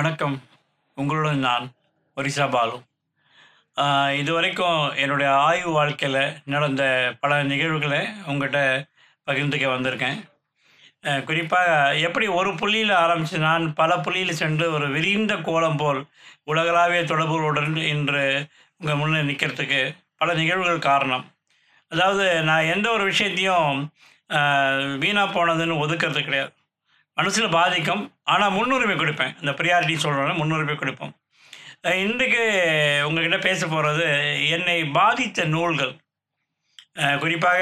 வணக்கம். உங்களுடன் நான் ஒரிசா பாலு. இது இதுவரைக்கும் என்னுடைய ஆய்வு வாழ்க்கையில் நடந்த பல நிகழ்வுகளை உங்கள்கிட்ட பகிர்ந்துக்க வந்திருக்கேன். குறிப்பாக எப்படி ஒரு புள்ளியில் ஆரம்பித்து நான் பல புள்ளியில் சென்று ஒரு விரிந்த கோலம் போல் உலகளாவிய தொடர்புகளுடன் இன்று உங்கள் முன்னே நிற்கிறதுக்கு பல நிகழ்வுகள் காரணம். அதாவது நான் எந்த ஒரு விஷயத்தையும் வீணாக போனதுன்னு ஒதுக்கிறது கிடையாது. மனசில் பாதிக்கும். ஆனால் முன்னுரிமை கொடுப்பேன் இந்த ப்ரியாரிட்டி சொல்றோம்ல முன்னுரிமை கொடுப்போம் இன்றைக்கு உங்ககிட்ட பேச போகிறது என்னை பாதித்த நூல்கள். குறிப்பாக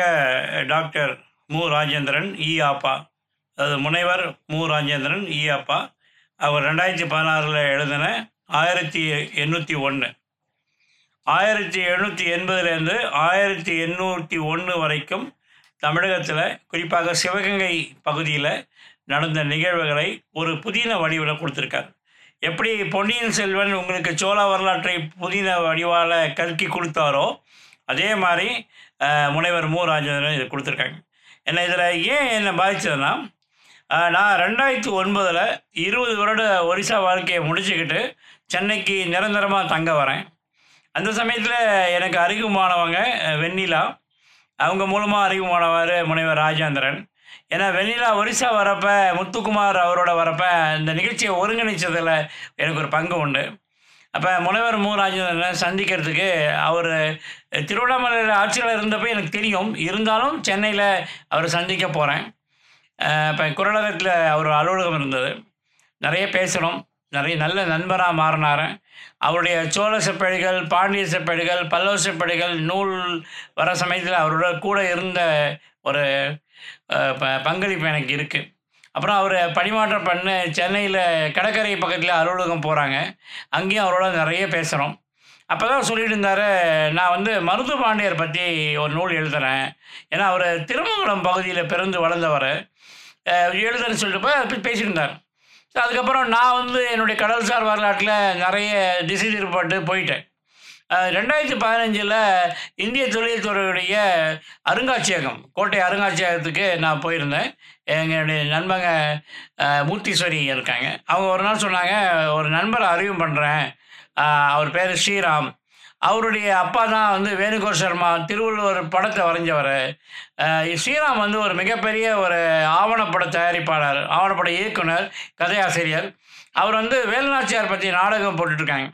டாக்டர் மு. ராஜேந்திரன், இ. ஆப்பா. அதாவது முனைவர் மு. ராஜேந்திரன், இ. ஆப்பா. அவர் 2016ல எழுதின 1801 1780லேருந்து 1801 வரைக்கும் தமிழகத்தில் குறிப்பாக சிவகங்கை பகுதியில் நடந்த நிகழ்வுகளை ஒரு புதின வடிவில் கொடுத்துருக்கார் எப்படி பொன்னியின் செல்வன் உங்களுக்கு சோழ வரலாற்றை புதின வடிவால் கல்கி கொடுத்தாரோ அதே மாதிரி முனைவர் மு. ராஜேந்திரன் இத கொடுத்துருக்காங்க என்னை இதில் ஏன் என்னை பாதித்ததுன்னா நான் ரெண்டாயிரத்தி ஒன்பதில் இருபது வருட ஒரிசா வாழ்க்கையை முடிச்சுக்கிட்டு சென்னைக்கு நிரந்தரமாக தங்க வரேன். அந்த சமயத்தில் எனக்கு அறிமுகமானவங்க வெண்ணிலா. அவங்க மூலமாக அறிமுகமானவரு முனைவர் ராஜேந்திரன். ஏன்னா வெண்ணிலா ஒரிசா வரப்ப, முத்துக்குமார் அவரோட வரப்ப இந்த நிகழ்ச்சியை ஒருங்கிணைச்சதில் எனக்கு ஒரு பங்கு உண்டு. அப்போ முனைவர் மு. ராஜேந்திரனை சந்திக்கிறதுக்கு அவர் திருவண்ணாமலையில் ஆட்சியில் இருந்தப்போ எனக்கு தெரியும். இருந்தாலும் சென்னையில் அவர் சந்திக்க போகிறேன் இப்போ குரலகத்தில் அவர் அலுவலகம் இருந்தது. நிறைய பேசணும் நிறைய நல்ல நண்பராக மாறினார் அவருடைய சோழ செப்பேடுகள், பாண்டிய செப்பேடுகள், பல்லவ செப்பேடுகள் நூல் வர சமயத்தில் அவரோட கூட இருந்த ஒரு ப பங்களிப்பு எனக்கு இருக்குது அப்புறம் அவர் பணிமாற்றம் பண்ண சென்னையில் கடற்கரை பக்கத்தில் அலுவலகம் போகிறாங்க அங்கேயும் அவரோட நிறைய பேசுகிறோம் அப்போ தான் சொல்லிட்டு இருந்தார் நான் வந்து மருதுபாண்டியர் பற்றி ஒரு நூல் எழுதுகிறேன் ஏன்னா அவர் திருமங்கலம் பகுதியில் பிறந்து வளர்ந்தவர். எழுதுன்னு எழுதுறேன்னு போய் அப்படி பேசிட்டு இருந்தார். ஸோ அதுக்கப்புறம் நான் வந்து என்னுடைய கடல்சார் வரலாற்றில் நிறைய திசை திருப்பப்பட்டு போயிட்டேன். ரெண்டாயிரத்தி பதினஞ்சில் இந்திய தொழில்துறையுடைய அருங்காட்சியகம், கோட்டை அருங்காட்சியகத்துக்கு நான் போயிருந்தேன். எங்களுடைய நண்பங்க மூர்த்தீஸ்வரி இருக்காங்க. அவங்க ஒரு நாள் சொன்னாங்க, "ஒரு நண்பரை அறிவும் பண்ணுறேன் அவர் பேர் ஸ்ரீராம். அவருடைய அப்பா தான் வந்து வேணுகோர் சர்மா திருவள்ளுவர் படத்தை வரைஞ்சவர் ஸ்ரீராம் வந்து ஒரு மிகப்பெரிய ஒரு ஆவணப்பட தயாரிப்பாளர், ஆவணப்பட இயக்குனர், கதையாசிரியர். அவர் வந்து வேலுநாச்சியார் பற்றி நாடகம் போட்டுட்ருக்காங்க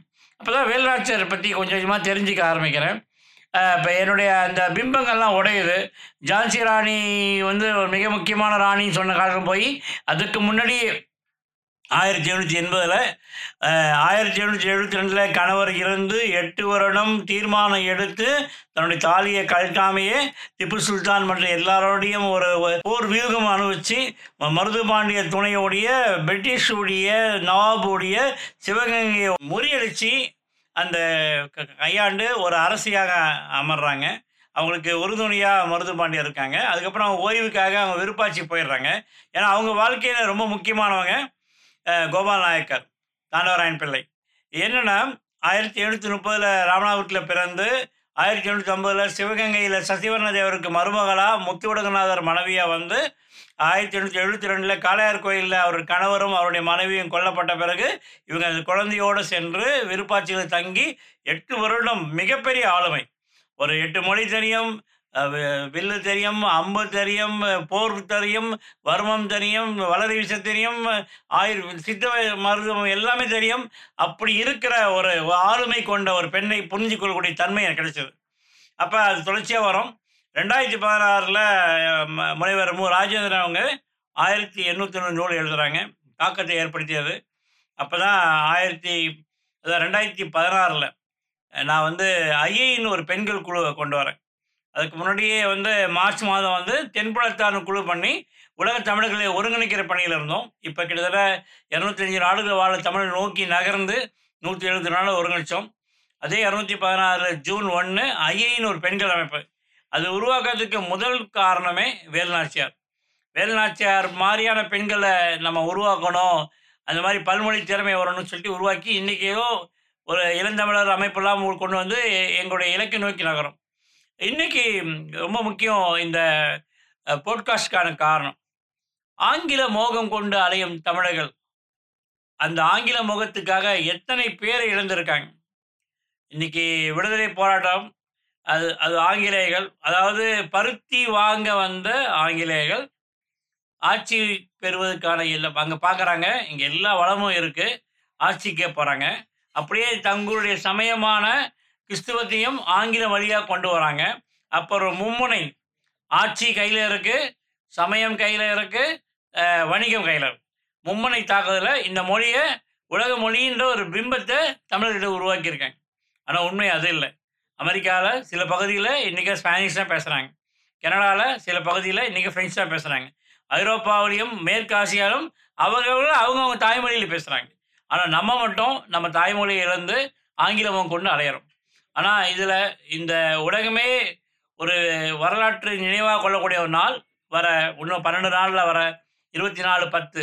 அப்போ தான் வேலுநாச்சியார் பற்றி கொஞ்சம் கொஞ்சமாக தெரிஞ்சுக்க ஆரம்பிக்கிறேன். இப்போ என்னுடைய அந்த பிம்பங்கள்லாம் உடையுது. ஜான்சி ராணி வந்து ஒரு மிக முக்கியமான ராணின்னு சொன்ன காலம் போய் அதுக்கு முன்னாடி ஆயிரத்தி எழுநூற்றி எண்பதில் ஆயிரத்தி எழுநூற்றி எழுபத்தி ரெண்டில் கணவர் இறந்து எட்டு வருடம் தீர்மானம் எடுத்து, தன்னுடைய தாலியை கழட்டாமையே திப்பு சுல்தான் மற்ற எல்லாரோடையும் ஒரு போர் வியூகம் அனுபவிச்சு, மருதுபாண்டிய துணையோடைய பிரிட்டிஷுடைய நவாபுடைய சிவகங்கையை முறியடித்து அந்த கையாண்டு ஒரு அரசியாக அமர்றாங்க. அவங்களுக்கு உறுதுணையாக மருது பாண்டியர் இருக்காங்க. அதுக்கப்புறம் அவங்க ஓய்வுக்காக அவங்க விருப்பாட்சி போயிடுறாங்க. ஏன்னா அவங்க வாழ்க்கையில் ரொம்ப முக்கியமானவங்க கோபால் நாயக்கர், தாண்டவராயன் பிள்ளை. என்னென்னா ஆயிரத்தி எழுநூற்றி முப்பதில் ராமநாதபுரத்தில் பிறந்து, ஆயிரத்தி எண்ணூற்றி ஐம்பதில் சிவகங்கையில் சசிவர்ண தேவருக்கு மருமகளா முத்துவடுகநாதர் மனைவியாக வந்து, 1872ல காளையார் கோயிலில் அவர் கணவரும், அவருடைய மனைவியும் கொல்லப்பட்ட பிறகு, இவங்க அந்த குழந்தையோடு சென்று விருப்பாட்சியில் தங்கி எட்டு வருடம் மிகப்பெரிய ஆளுமை. ஒரு எட்டு மொழி தெரியும், வில்லு தெரியும், அம்பு தெரியும், போர் தெரியும், வர்மம் தெரியும், வளரி விஷம் தெரியும், ஆயுர் சித்த மருத்துவம் எல்லாமே தெரியும். அப்படி இருக்கிற ஒரு ஆளுமை கொண்ட ஒரு பெண்ணை புரிஞ்சு கொள்ளக்கூடிய தன்மை எனக்கு கிடைச்சது. அப்போ அது தொடர்ச்சியாக வரும். 2016ல ம முனைவர் மு. ராஜேந்திரன் அவங்க 1801 நூல் எழுதுகிறாங்க தாக்கத்தை ஏற்படுத்தியது. அப்போ தான் ஆயிரத்தி ரெண்டாயிரத்தி பதினாறில் நான் வந்து ஐஐன்னு ஒரு பெண்கள் குழுவை கொண்டு வரேன். அதுக்கு முன்னாடியே வந்து மார்ச் மாதம் வந்து தென்புலத்தான குழு பண்ணி, உலக தமிழர்களை ஒருங்கிணைக்கிற பணியில் இருந்தோம். இப்போ கிட்டத்தட்ட 205 நாடுகள் வாழ தமிழை நோக்கி நகர்ந்து நூற்றி எழுபது நாளில் ஒருங்கிணைச்சோம். அதே 216 ஜூன் ஒன்று ஐஐன்னு ஒரு பெண்கள் அமைப்பு. அது உருவாக்குறதுக்கு முதல் காரணமே வேலுநாச்சியார். வேலுநாச்சியார் மாதிரியான பெண்களை நம்ம உருவாக்கணும். அந்த மாதிரி பல்மொழி திறமை வரணும்னு சொல்லிட்டு உருவாக்கி, இன்றைக்கியோ ஒரு இளந்தமிழர் அமைப்பெல்லாம் கொண்டு வந்து எங்களுடைய இலக்கை நோக்கி நகரும். இன்னைக்கு ரொம்ப முக்கியம் இந்த அ போட்காஸ்ட்க்கான காரணம். ஆங்கில மோகம் கொண்டு அலையும் தமிழர்கள். அந்த ஆங்கில முகத்துக்காக எத்தனை பேரை இழந்திருக்காங்க. இன்னைக்கு விடுதலை போராட்டம் அது அது ஆங்கிலேயர்கள் அதாவது பருத்தி வாங்க வந்த ஆங்கிலேயர்கள் ஆட்சி பெறுவதற்கான எல்லாம் அங்கே பார்க்குறாங்க இங்கே எல்லா வளமும் இருக்குது ஆட்சிக்கே போகிறாங்க அப்படியே தங்களுடைய சமயமான கிறிஸ்துவத்தையும் ஆங்கில வழியாக கொண்டு வராங்க. அப்புறம் மும்முனை ஆட்சி கையில் இருக்குது சமயம் கையில் இருக்குது வணிகம் கையில் இருக்கு. மும்முனை தாக்குதலில் இந்த மொழியை உலக மொழின்ற ஒரு பிம்பத்தை தமிழர்கிட்ட உருவாக்கியிருக்காங்க. ஆனால் உண்மை அது இல்லை. அமெரிக்காவில் சில பகுதியில் இன்றைக்கி ஸ்பானிஷ் தான் பேசுகிறாங்க கனடாவில் சில பகுதியில் இன்றைக்கி ஃப்ரெஞ்சு தான் பேசுகிறாங்க ஐரோப்பாவிலையும் மேற்காசியாலும் அவர்கள் அவங்கவுங்க தாய்மொழியில் பேசுகிறாங்க ஆனால் நம்ம மட்டும் நம்ம தாய்மொழியை இழந்து ஆங்கிலமும் கொண்டு அலையிறோம். ஆனால் இதில் இந்த உலகமே ஒரு வரலாற்று நினைவாக கொள்ளக்கூடிய ஒரு நாள் வர இன்னும் பன்னெண்டு நாளில் வர இருபத்தி நாலு பத்து.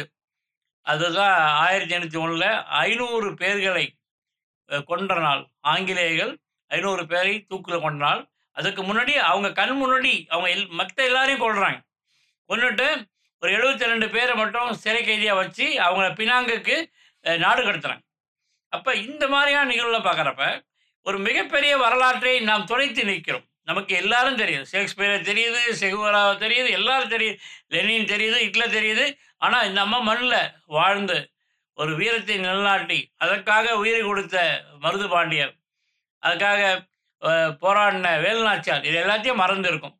அதுதான் ஆயிரத்தி எண்ணூற்றி ஒன்றில் ஐநூறு பேர்களை கொன்ற நாள். ஆங்கிலேயர்கள் ஐநூறு பேரை தூக்கில் கொண்ட நாள். அதுக்கு முன்னாடி அவங்க கண் முன்னாடி அவங்க எல் மற்ற எல்லாரையும் கொள்றாங்க கொண்டுட்டு ஒரு எழுபத்தி ரெண்டு பேரை மட்டும் சிறை கைதியாக வச்சு அவங்கள பினாங்குக்கு நாடு கடத்துறாங்க. அப்போ இந்த மாதிரியான நிகழ்வில் பார்க்குறப்ப ஒரு மிகப்பெரிய வரலாற்றை நாம் துடைத்து நிற்கிறோம். நமக்கு எல்லாரும் தெரியுது ஷேக்ஸ்பியரை தெரியுது செகுவரா தெரியுது எல்லாரும் தெரியுது லெனின் தெரியுது ஹிட்லர் தெரியுது. ஆனால் நம்ம மண்ணில் வாழ்ந்து ஒரு வீரத்தை நிலநாட்டி அதற்காக உயிரை கொடுத்த மருது பாண்டியர் அதுக்காக போராடின வேலுநாச்சியார் இது எல்லாத்தையும் மறந்து இருக்கும்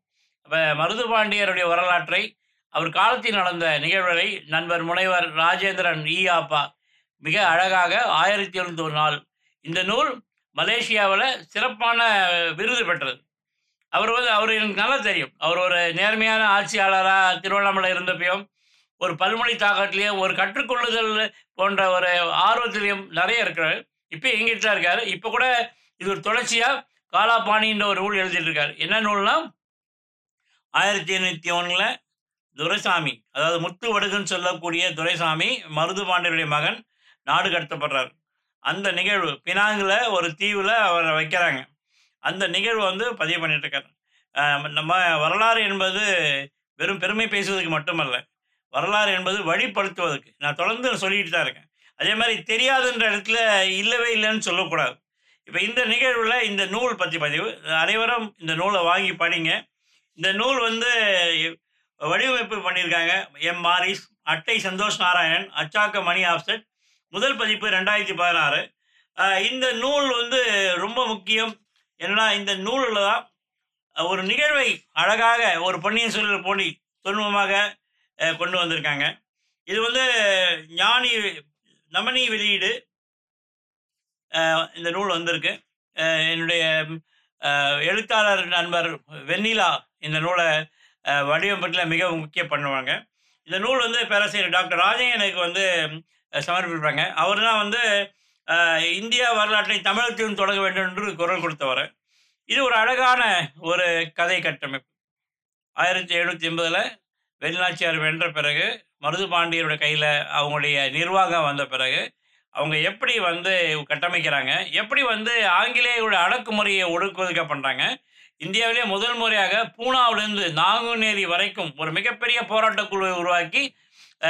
அப்போ மருது பாண்டியருடைய வரலாற்றை அவர் காலத்தில் நடந்த நிகழ்வுகளை நண்பர் முனைவர் ராஜேந்திரன் ஈ ஆப்பா மிக அழகாக ஆயிரத்தி எழுநூத்தி நாள் இந்த நூல் மலேசியாவில் சிறப்பான விருது பெற்றது. அவர் வந்து அவர் எனக்கு நல்லா தெரியும். அவர் ஒரு நேர்மையான ஆட்சியாளராக திருவண்ணாமலை இருந்தப்பையும் ஒரு பல்மொழி தாக்கத்திலையும் ஒரு கற்றுக்கொள்ளுதல் போன்ற ஒரு ஆர்வத்திலையும் நிறைய இருக்கிறார். இப்போ எங்கிட்ட தான் இருக்கார். இப்போ கூட இது ஒரு தொடர்ச்சியாக காலாபாணின்ற ஒரு நூல் எழுதிட்டு என்ன நூல்னா ஆயிரத்தி எண்ணூற்றி ஒன்றில் துரைசாமி அதாவது முத்து வடுகுன்னு சொல்லக்கூடிய துரைசாமி மருது பாண்டியருடைய மகன் நாடு கடத்தப்படுறார். அந்த நிகழ்வு. பினாங்கில் ஒரு தீவில் அவரை வைக்கிறாங்க. அந்த நிகழ்வு வந்து பதிவு பண்ணிட்டு இருக்காரு நம்ம வரலாறு என்பது வெறும் பெருமை பேசுவதற்கு மட்டுமல்ல வரலாறு என்பது வழிப்படுத்துவதற்கு. நான் தொடர்ந்து சொல்லிட்டு தான் இருக்கேன். அதே மாதிரி தெரியாதுன்ற இடத்துல இல்லவே இல்லைன்னு சொல்லக்கூடாது. இப்போ இந்த நிகழ்வில் இந்த நூல் பற்றி பதிவு அனைவரும் இந்த நூலை வாங்கி படிங்க. இந்த நூல் வந்து வடிவமைப்பு பண்ணியிருக்காங்க எம் மாரிஸ் அட்டை சந்தோஷ் நாராயணன் அச்சாக்க மணி ஆப்செட் முதல் பதிப்பு ரெண்டாயிரத்தி பதினாறு. இந்த நூல் வந்து ரொம்ப முக்கியம். என்னன்னா இந்த நூலில் தான் ஒரு நிகழ்வை அழகாக ஒரு பொன்னியின் சூழல் போலி தொன்மமாக கொண்டு வந்திருக்காங்க. இது வந்து ஞானி நமனி வெளியீடு இந்த நூல் வந்திருக்கு. என்னுடைய எழுத்தாளர் நண்பர் வெண்ணிலா இந்த நூலை அஹ், வடிவமைப்பில் மிக முக்கிய பண்ணுவாங்க. இந்த நூல் வந்து பேராசிரியர் டாக்டர் ராஜேயனுக்கு வந்து சமர்ப்பிப்பாங்க அவர் தான் வந்து இந்தியா வரலாற்றை தமிழகத்திலும் தொடங்க வேண்டும் என்று குரல் கொடுத்தவர். இது ஒரு அழகான ஒரு கதை கட்டமைப்பு. ஆயிரத்தி எழுநூற்றி எண்பதில் வெளிநாச்சியார் வென்ற பிறகு மருது பாண்டியரோட கையில் அவங்களுடைய நிர்வாகம் வந்த பிறகு அவங்க எப்படி வந்து கட்டமைக்கிறாங்க எப்படி வந்து ஆங்கிலேயரோட அடக்குமுறையை ஒடுக்குவதுக்க பண்ணுறாங்க இந்தியாவிலே முதல் முறையாக பூனாவிலிருந்து நாங்குநேரி வரைக்கும் ஒரு மிகப்பெரிய போராட்ட குழுவை உருவாக்கி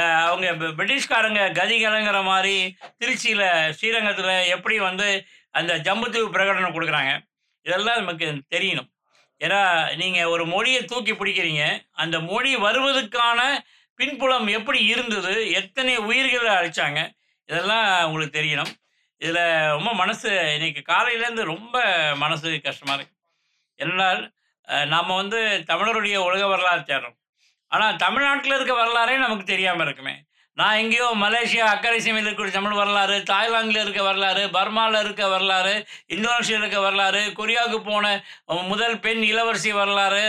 அவங்க பிரிட்டிஷ்காரங்க கதி கலங்கிற மாதிரி திருச்சியில் ஸ்ரீரங்கத்தில் எப்படி வந்து அந்த ஜம்புத்தீவு பிரகடனம் கொடுக்குறாங்க இதெல்லாம் நமக்கு தெரியணும். ஏன்னா நீங்கள் ஒரு மொழியை தூக்கி பிடிக்கிறீங்க அந்த மொழி வருவதற்கான பின்புலம் எப்படி இருந்தது எத்தனை உயிர்களை அழிச்சாங்க இதெல்லாம் உங்களுக்கு தெரியணும். இதில் ரொம்ப மனசு இன்னைக்கு காலையிலேருந்து ரொம்ப மனசு கஷ்டமாக இருக்கு. என்னால் நாம் வந்து தமிழருடைய உலக வரலாறு தேடுறோம். ஆனால் தமிழ்நாட்டில் இருக்க வரலாறே நமக்கு தெரியாமல் இருக்குமே. நான் எங்கேயோ மலேசியா அக்கறை சீமையில் இருக்கக்கூடிய தமிழ் வரலாறு தாய்லாந்தில் இருக்க வரலாறு பர்மாவில் இருக்க வரலாறு இந்தோனேஷியாவில் இருக்க வரலாறு கொரியாவுக்கு போன முதல் பெண் இளவரசி வரலாறு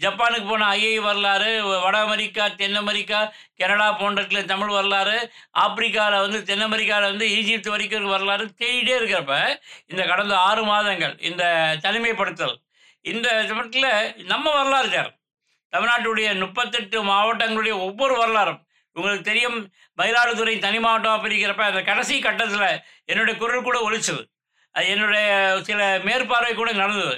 ஜப்பானுக்கு போன ஐஐ வரலாறு வட அமெரிக்கா தென் அமெரிக்கா கனடா போன்ற தமிழ் வரலாறு ஆப்பிரிக்காவில் வந்து தென் அமெரிக்காவில் வந்து ஈஜிப்த் வரைக்கும் வரலாறு தேடிட்டே இருக்கிறப்ப இந்த கடந்த ஆறு மாதங்கள் இந்த தனிமைப்படுத்தல் இந்த சமயத்தில் நம்ம வரலாறு சார் தமிழ்நாட்டுடைய முப்பத்தெட்டு மாவட்டங்களுடைய ஒவ்வொரு வரலாறும். உங்களுக்கு தெரியும் மயிலாடுதுறை தனி மாவட்டமாக பிரிக்கிறப்ப அந்த கடைசி கட்டத்தில் என்னுடைய குரல் கூட ஒழிச்சது அது என்னுடைய சில மேற்பார்வை கூட நடந்தது.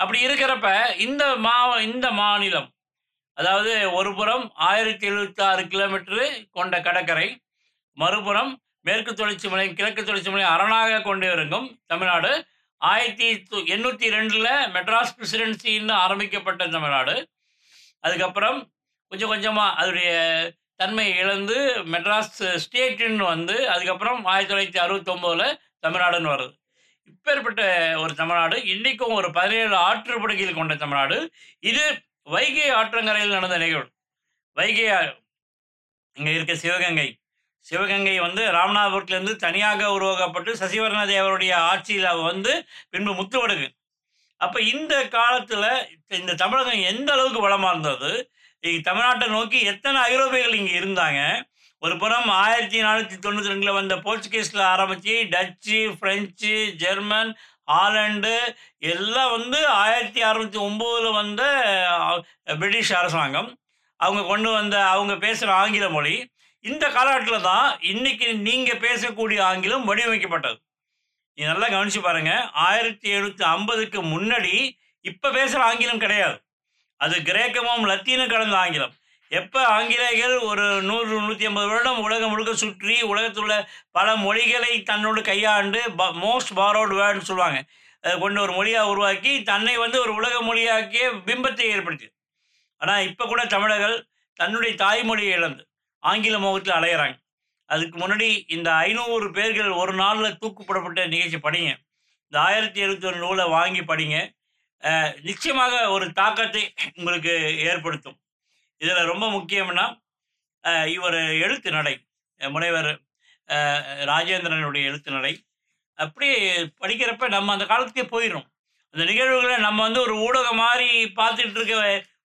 அப்படி இருக்கிறப்ப இந்த மா இந்த மாநிலம் அதாவது ஒரு புறம் ஆயிரத்தி எழுபத்தி ஆறு கிலோமீட்டரு கொண்ட கடற்கரை மறுபுறம் மேற்கு தொடர்ச்சி மலை கிழக்கு தொடர்ச்சி மலை அரணாக கொண்டு இருக்கும் தமிழ்நாடு. ஆயிரத்தி எண்ணூற்றி ரெண்டில் மெட்ராஸ் பிரசிடென்சின்னு ஆரம்பிக்கப்பட்ட தமிழ்நாடு. அதுக்கப்புறம் கொஞ்சம் கொஞ்சமாக அதோடைய தன்மை இழந்து மெட்ராஸ் ஸ்டேட்டுன்னு வந்து அதுக்கப்புறம் ஆயிரத்தி தொள்ளாயிரத்தி அறுபத்தொம்போதில் தமிழ்நாடுன்னு வருது. இப்பேற்பட்ட ஒரு தமிழ்நாடு இன்றைக்கும் ஒரு பதினேழு ஆற்றுப்படுகையில் கொண்ட தமிழ்நாடு. இது வைகை ஆற்றங்கரையில் நடந்த நிகழ்வு. வைகை இங்கே இருக்க சிவகங்கை. சிவகங்கை வந்து ராமநாதபுரத்துலேருந்து தனியாக உருவாக்கப்பட்டு சசிவர்ண தேவருடைய ஆட்சியில் வந்து பின்பு முத்துவடுகு. அப்போ இந்த காலத்தில் இந்த தமிழகம் எந்த அளவுக்கு வளமாக இருந்தது? தமிழ்நாட்டை நோக்கி எத்தனை ஐரோப்பியர்கள் இங்கே இருந்தாங்க? ஒரு புறம் ஆயிரத்தி நானூற்றி தொண்ணூற்றி ரெண்டில் வந்த போர்ச்சுகீஸில் ஆரம்பித்து டச்சு ஃப்ரெஞ்சு ஜெர்மன் ஹாலண்டு எல்லாம் வந்து ஆயிரத்தி அறுநூற்றி ஒம்போதில் வந்த பிரிட்டிஷ் அரசாங்கம். அவங்க கொண்டு வந்த அவங்க பேசுகிற ஆங்கில மொழி. இந்த காலகட்டத்தில் தான் இன்னைக்கு நீங்கள் பேசக்கூடிய ஆங்கிலம் வடிவமைக்கப்பட்டது. நீ நல்லா கவனிச்சு பாருங்க. ஆயிரத்தி எழுநூற்றி ஐம்பதுக்கு முன்னாடி இப்போ பேசுகிற ஆங்கிலம் கிடையாது. அது கிரேக்கமும் லத்தீனும் கலந்த ஆங்கிலம். எப்போ ஆங்கிலேயர்கள் ஒரு நூறு நூற்றி ஐம்பது வருடம் உலகம் முழுக்க சுற்றி உலகத்தில் உள்ள பல மொழிகளை தன்னோடு கையாண்டு ப மோஸ்ட் பாரோடு வேர்டுன்னு சொல்லுவாங்க. அதை கொண்டு ஒரு மொழியாக உருவாக்கி தன்னை வந்து ஒரு உலக மொழியாக்கிய பிம்பத்தை ஏற்படுத்தி ஆனால் இப்போ கூட தமிழர்கள் தன்னுடைய தாய்மொழியை இழந்து ஆங்கில முகத்தில் அலையிறாங்க. அதுக்கு முன்னாடி இந்த ஐநூறு பேர்கள் ஒரு நாளில் தூக்குப்படப்பட்ட நிகழ்ச்சி படிங்க. இந்த ஆயிரத்தி எழுபத்தி ஒரு நூலை வாங்கி படிங்க. நிச்சயமாக ஒரு தாக்கத்தை உங்களுக்கு ஏற்படுத்தும். இதில் ரொம்ப முக்கியம்னா இவர் எழுத்து நடை முனைவர் ராஜேந்திரனுடைய எழுத்து நடை. அப்படி படிக்கிறப்ப நம்ம அந்த காலத்துக்கே போயிடும் அந்த நிகழ்வுகளை நம்ம வந்து ஒரு ஊடகம் மாதிரி பார்த்துட்டு இருக்க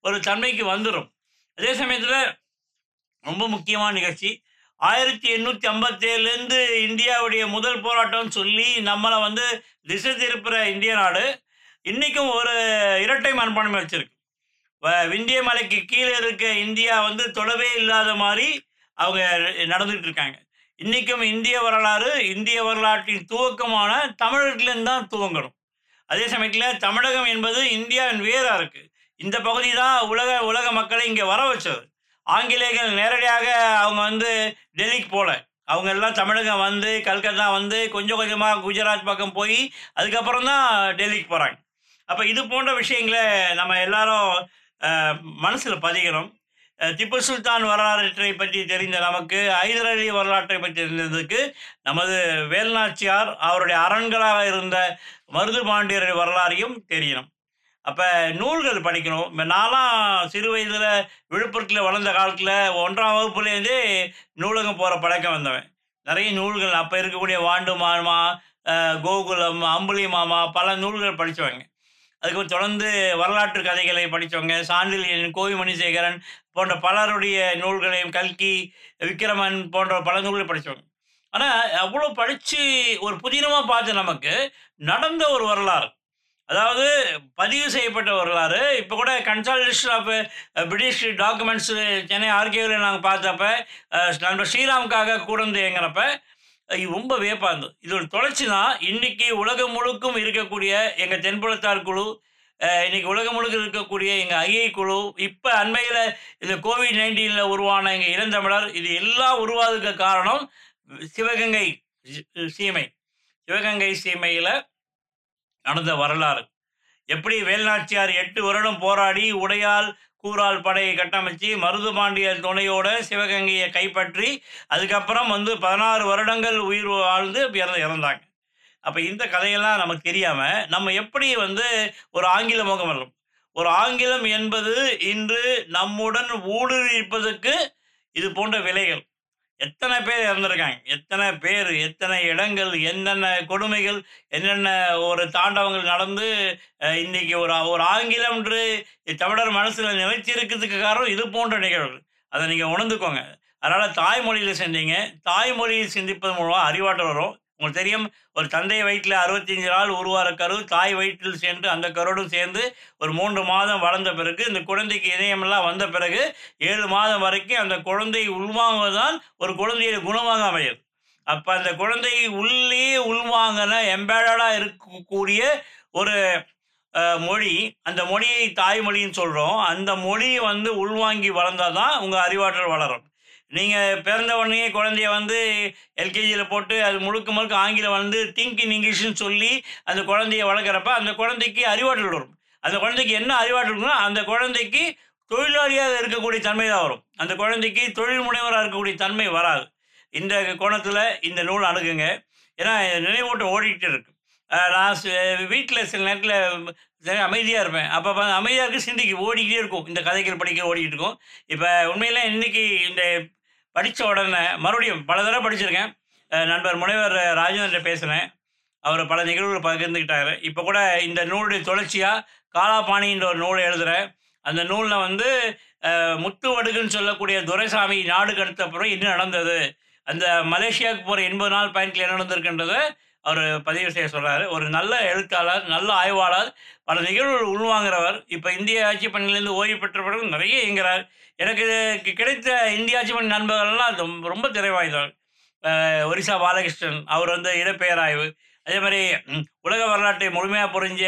ஒரு தன்மைக்கு வந்துடும் அதே சமயத்தில் ரொம்ப முக்கியமான நிகழ்ச்சி. ஆயிரத்தி எண்ணூற்றி ஐம்பத்தேழுலேருந்து இந்தியாவுடைய முதல் போராட்டம்னு சொல்லி நம்மளை வந்து திசை திருப்புற இந்திய நாடு. இன்றைக்கும் ஒரு இரட்டை மண்பானமை வச்சுருக்கு. வ- விந்திய மலைக்கு கீழே இருக்க இந்தியா வந்து தொலைவே இல்லாத மாதிரி அவங்க நடந்துகிட்டு இருக்காங்க. இன்றைக்கும் இந்திய வரலாறு இந்திய வரலாற்றின் துவக்கமான தமிழர்களேருந்து தான் துவங்கணும். அதே சமயத்தில் தமிழகம் என்பது இந்தியாவின் வேராக இருக்குது இந்த பகுதி தான் உலக உலக மக்களை இங்கே வர வச்சது. ஆங்கிலேயர்கள் நேரடியாக அவங்க வந்து டெல்லிக்கு போகல அவங்க எல்லாம் தமிழகம் வந்து கல்கத்தா வந்து கொஞ்சம் கொஞ்சமாக குஜராத் பக்கம் போய் அதுக்கப்புறம் தான் டெல்லிக்கு போகிறாங்க அப்போ இது போன்ற விஷயங்களை நம்ம எல்லாரும் மனசில் பதிகிறோம் திப்பு சுல்தான் வரலாற்றை பற்றி தெரிந்த நமக்கு ஹைதர் அலி வரலாற்றை பற்றி தெரிந்ததுக்கு நமது வேல்நாச்சியார் அவருடைய அரண்களாக இருந்த மருது பாண்டியர் வரலாறையும் தெரியணும். அப்போ நூல்கள் படிக்கணும். இப்போ நான்லாம் சிறு வயதில் விழுப்புரத்தில் வளர்ந்த காலத்தில் ஒன்றாம் வகுப்புலேருந்தே நூலகம் போகிற பழக்கம் வந்தவன். நிறைய நூல்கள் அப்போ இருக்கக்கூடிய வாண்டு மாமா கோகுலம் அம்புலி மாமா பல நூல்கள் படித்தவங்க அதுக்கு தொடர்ந்து வரலாற்று கதைகளை படித்தவங்க சாண்டிலியன் கோவி மணிசேகரன் போன்ற பலருடைய நூல்களையும் கல்கி விக்ரமன் போன்ற பல நூல்களை படித்தவங்க ஆனால் அவ்வளோ படித்து ஒரு புதினமாக பார்த்து நமக்கு நடந்த ஒரு வரலாறு. அதாவது பதிவு செய்யப்பட்ட வரலாறு இப்போ கூட consultation of British documents Chennai ஆர்கேவில் நாங்கள் பார்த்தப்ப uh, நண்பர் ஸ்ரீராமுக்காக வந்து இது ரொம்ப வியப்பாக இருந்தது. இது ஒரு தொடர்ச்சி தான். இன்றைக்கி உலகம் முழுக்கும் இருக்கக்கூடிய எங்கள் தென்புலத்தார் குழு இன்றைக்கி இன்னைக்கு உலகம் முழுக்க இருக்கக்கூடிய எங்கள் ஐஐ குழு இப்போ அண்மையில் இந்த கோவிட் நைன்டீனில் உருவான எங்கள் இளந்தமிழர் இது எல்லாம் உருவாதுக்கு காரணம் சிவகங்கை சீமை. சிவகங்கை சீமையில் நடந்த வரலாறு. எப்படி வேல்நாச்சியார் எட்டு வருடம் போராடி உடையால் கூறால் படையை கட்டமைச்சு மருது பாண்டியர் துணையோட சிவகங்கையை கைப்பற்றி அதுக்கப்புறம் வந்து பதினாறு வருடங்கள் உயிர் வாழ்ந்து இறந்து இறந்தாங்க. அப்போ இந்த கதையெல்லாம் நமக்கு தெரியாமல் நம்ம எப்படி வந்து ஒரு ஆங்கில முகம் வரும் ஒரு ஆங்கிலம் என்பது இன்று நம்முடன் ஊடுருவிப்பதற்கு இது போன்ற விலைகள். எத்தனை பேர் இறந்துருக்காங்க? எத்தனை பேர் எத்தனை இடங்கள் என்னென்ன கொடுமைகள் என்னென்ன ஒரு தாண்டவங்கள் நடந்து இன்னைக்கு ஒரு ஒரு ஆங்கிலம்ன்று தமிழர் மனசில் நிலைச்சிருக்கிறதுக்கு காரணம் இது போன்ற நிகழ்வுகள். அதை நீங்கள் உணர்ந்துக்கோங்க. அதனால் தாய்மொழியில் செஞ்சீங்க தாய்மொழியில் சிந்திப்பது மூலமாக அறிவாற்றல் வரும். உங்களுக்கு தெரியும் ஒரு தந்தை வயிற்றில் அறுபத்தஞ்சு நாள் உருவார கரு தாய் வயிற்றில் சேர்ந்து அந்த கருடும் சேர்ந்து ஒரு மூன்று மாதம் வளர்ந்த பிறகு இந்த குழந்தைக்கு இதயமெல்லாம் வந்த பிறகு ஏழு மாதம் வரைக்கும் அந்த குழந்தை உள்வாங்குவதுதான் ஒரு குழந்தையை குணமாக அமையுது அப்போ அந்த குழந்தை உள்ளே உள்வாங்கின எம்பேடடாக இருக்கக்கூடிய ஒரு மொழி அந்த மொழியை தாய்மொழின்னு சொல்கிறோம் அந்த மொழியை வந்து உள்வாங்கி வளர்ந்தால் தான் உங்கள் அறிவாற்றல் வளரும். நீங்கள் பிறந்த உடனே குழந்தைய வந்து எல்கேஜியில் போட்டு அது முழுக்க முழுக்க ஆங்கிலம் வந்து திங்கிங் இங்கிலீஷ்னு சொல்லி அந்த குழந்தைய வளர்க்குறப்ப அந்த குழந்தைக்கு அறிவாற்றல் வரும். அந்த குழந்தைக்கு என்ன அறிவாற்றல் இருக்குன்னா அந்த குழந்தைக்கு தொழிலாளியாக இருக்கக்கூடிய தன்மை தான் வரும். அந்த குழந்தைக்கு தொழில் முனைவராக இருக்கக்கூடிய தன்மை வராது. இந்த கோணத்தில் இந்த நூல் அணுகுங்க. ஏன்னா நினைவூட்டம் ஓடிக்கிட்டு இருக்கு. நான் வீட்டில் சில நேரத்தில் சரி அமைதியாக இருப்பேன். அப்போ அமைதியாக இருக்க சிந்திக்கு ஓடிக்கிட்டே இருக்கும். இந்த கதைகள் படிக்க ஓடிக்கிட்டு இருக்கும். இப்போ உண்மையில் இன்னைக்கு இந்த படித்த உடனே மறுபடியும் பல தடவை படிச்சிருக்கேன். நண்பர் முனைவர் ராஜேந்திரன் பேசுகிறேன் அவர் பல நிகழ்வுகள் பகிர்ந்துக்கிட்டார். இப்போ கூட இந்த நூலுடைய தொடர்ச்சியாக காலாபாணின்ற ஒரு நூலை எழுதுகிறேன் அந்த நூலில் வந்து முத்துவடுகுன்னு முத்து வடுகுன்னு சொல்லக்கூடிய துரைசாமி நாடு கடத்த அப்புறம் என்ன நடந்தது. அந்த மலேசியாவுக்கு போகிற எண்பது நாள் பயணத்தில் என்ன நடந்திருக்குன்றதை அவர் பதிவு செய்ய சொல்கிறாரு ஒரு நல்ல எழுத்தாளர் நல்ல ஆய்வாளர் பல நிகழ்வுகள் உள்வாங்கிறவர். இப்போ இந்திய ஆட்சி பணியிலேருந்து ஓய்வு பெற்ற பிறகு நிறைய இயங்குகிறார் எனக்கு கிடைத்த இந்திய ஆட்சி பணி நண்பர்கள்லாம் ரொம்ப ரொம்ப திரைவாய்ந்தவர் ஒரிசா பாலகிருஷ்ணன் அவர் வந்து இடப்பெயராய்வு. அதே மாதிரி உலக வரலாற்றை முழுமையாக புரிஞ்ச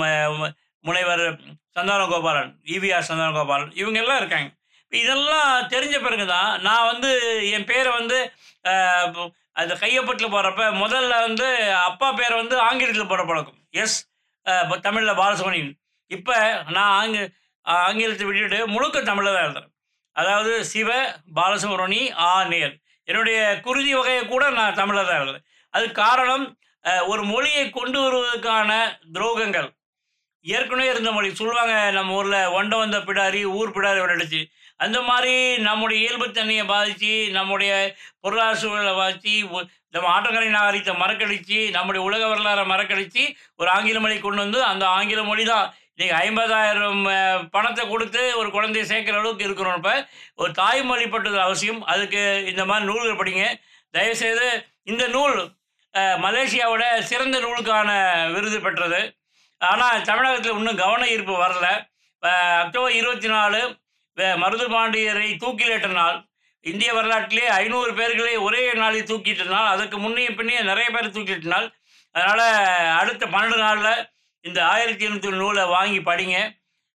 ம- முனைவர் சந்தான கோபாலன் இவிஆர் சந்தான கோபாலன் இவங்க எல்லாம் இருக்காங்க. இதெல்லாம் தெரிஞ்ச பிறகு தான் நான் வந்து என் பேரை வந்து அது கையப்பட்டில் போடுறப்ப முதல்ல வந்து அப்பா பேரை வந்து ஆங்கிலத்தில் போட பழக்கம். எஸ் தமிழில் பாலசுமணியன் இப்போ நான் ஆங்கி ஆங்கிலத்தை விட்டுட்டு முழுக்க தமிழில் தான் எழுதுறேன். அதாவது சிவ பாலசுமரணி ஆ நேர். என்னுடைய குருதி வகையை கூட நான் தமிழில் தான் எழுதுறேன். அது காரணம் ஒரு மொழியை கொண்டு வருவதற்கான துரோகங்கள். ஏற்கனவே இருந்த மொழி. சொல்லுவாங்க நம்ம ஊரில் ஒண்ட வந்த பிடாரி ஊர் பிடாரி விளையாடுச்சு அந்த மாதிரி நம்முடைய இயல்புத்தன்மையை பாதித்து நம்முடைய பொருளாதார சூழலை பாதித்து நம்ம ஆட்டோக்கரை நாகரிகத்தை மறக்கடிச்சு நம்முடைய உலக வரலாறை மறக்கடிச்சு ஒரு ஆங்கில மொழி கொண்டு வந்து அந்த ஆங்கில மொழி தான் இன்னைக்கு ஐம்பதாயிரம் பணத்தை கொடுத்து ஒரு குழந்தைய சேர்க்குற அளவுக்கு இருக்கிறோம் இப்போ. ஒரு தாய்மொழி பட்டது அவசியம். அதுக்கு இந்த மாதிரி நூல்கள் படிங்க. தயவுசெய்து இந்த நூல் மலேசியாவோட சிறந்த நூலுக்கான விருது பெற்றது. ஆனால் தமிழகத்தில் இன்னும் கவன ஈர்ப்பு வரல. அக்டோபர் இருபத்தி நாலு மருது பாண்டியரை தூக்கிலேற்ற நாள். இந்திய வரலாற்றிலே ஐநூறு பேர்களை ஒரே நாளில் தூக்கிட்ட அதற்கு அதுக்கு பின்னே நிறைய பேர் தூக்கிட்ட அதனால் அடுத்த பன்னெண்டு நாளில் இந்த ஆயிரத்தி எண்ணூற்றி நூலை வாங்கி படிங்க.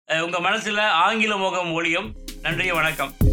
உங்கள் மனசில் ஆங்கில முகம் ஒழியும் நன்றி வணக்கம்.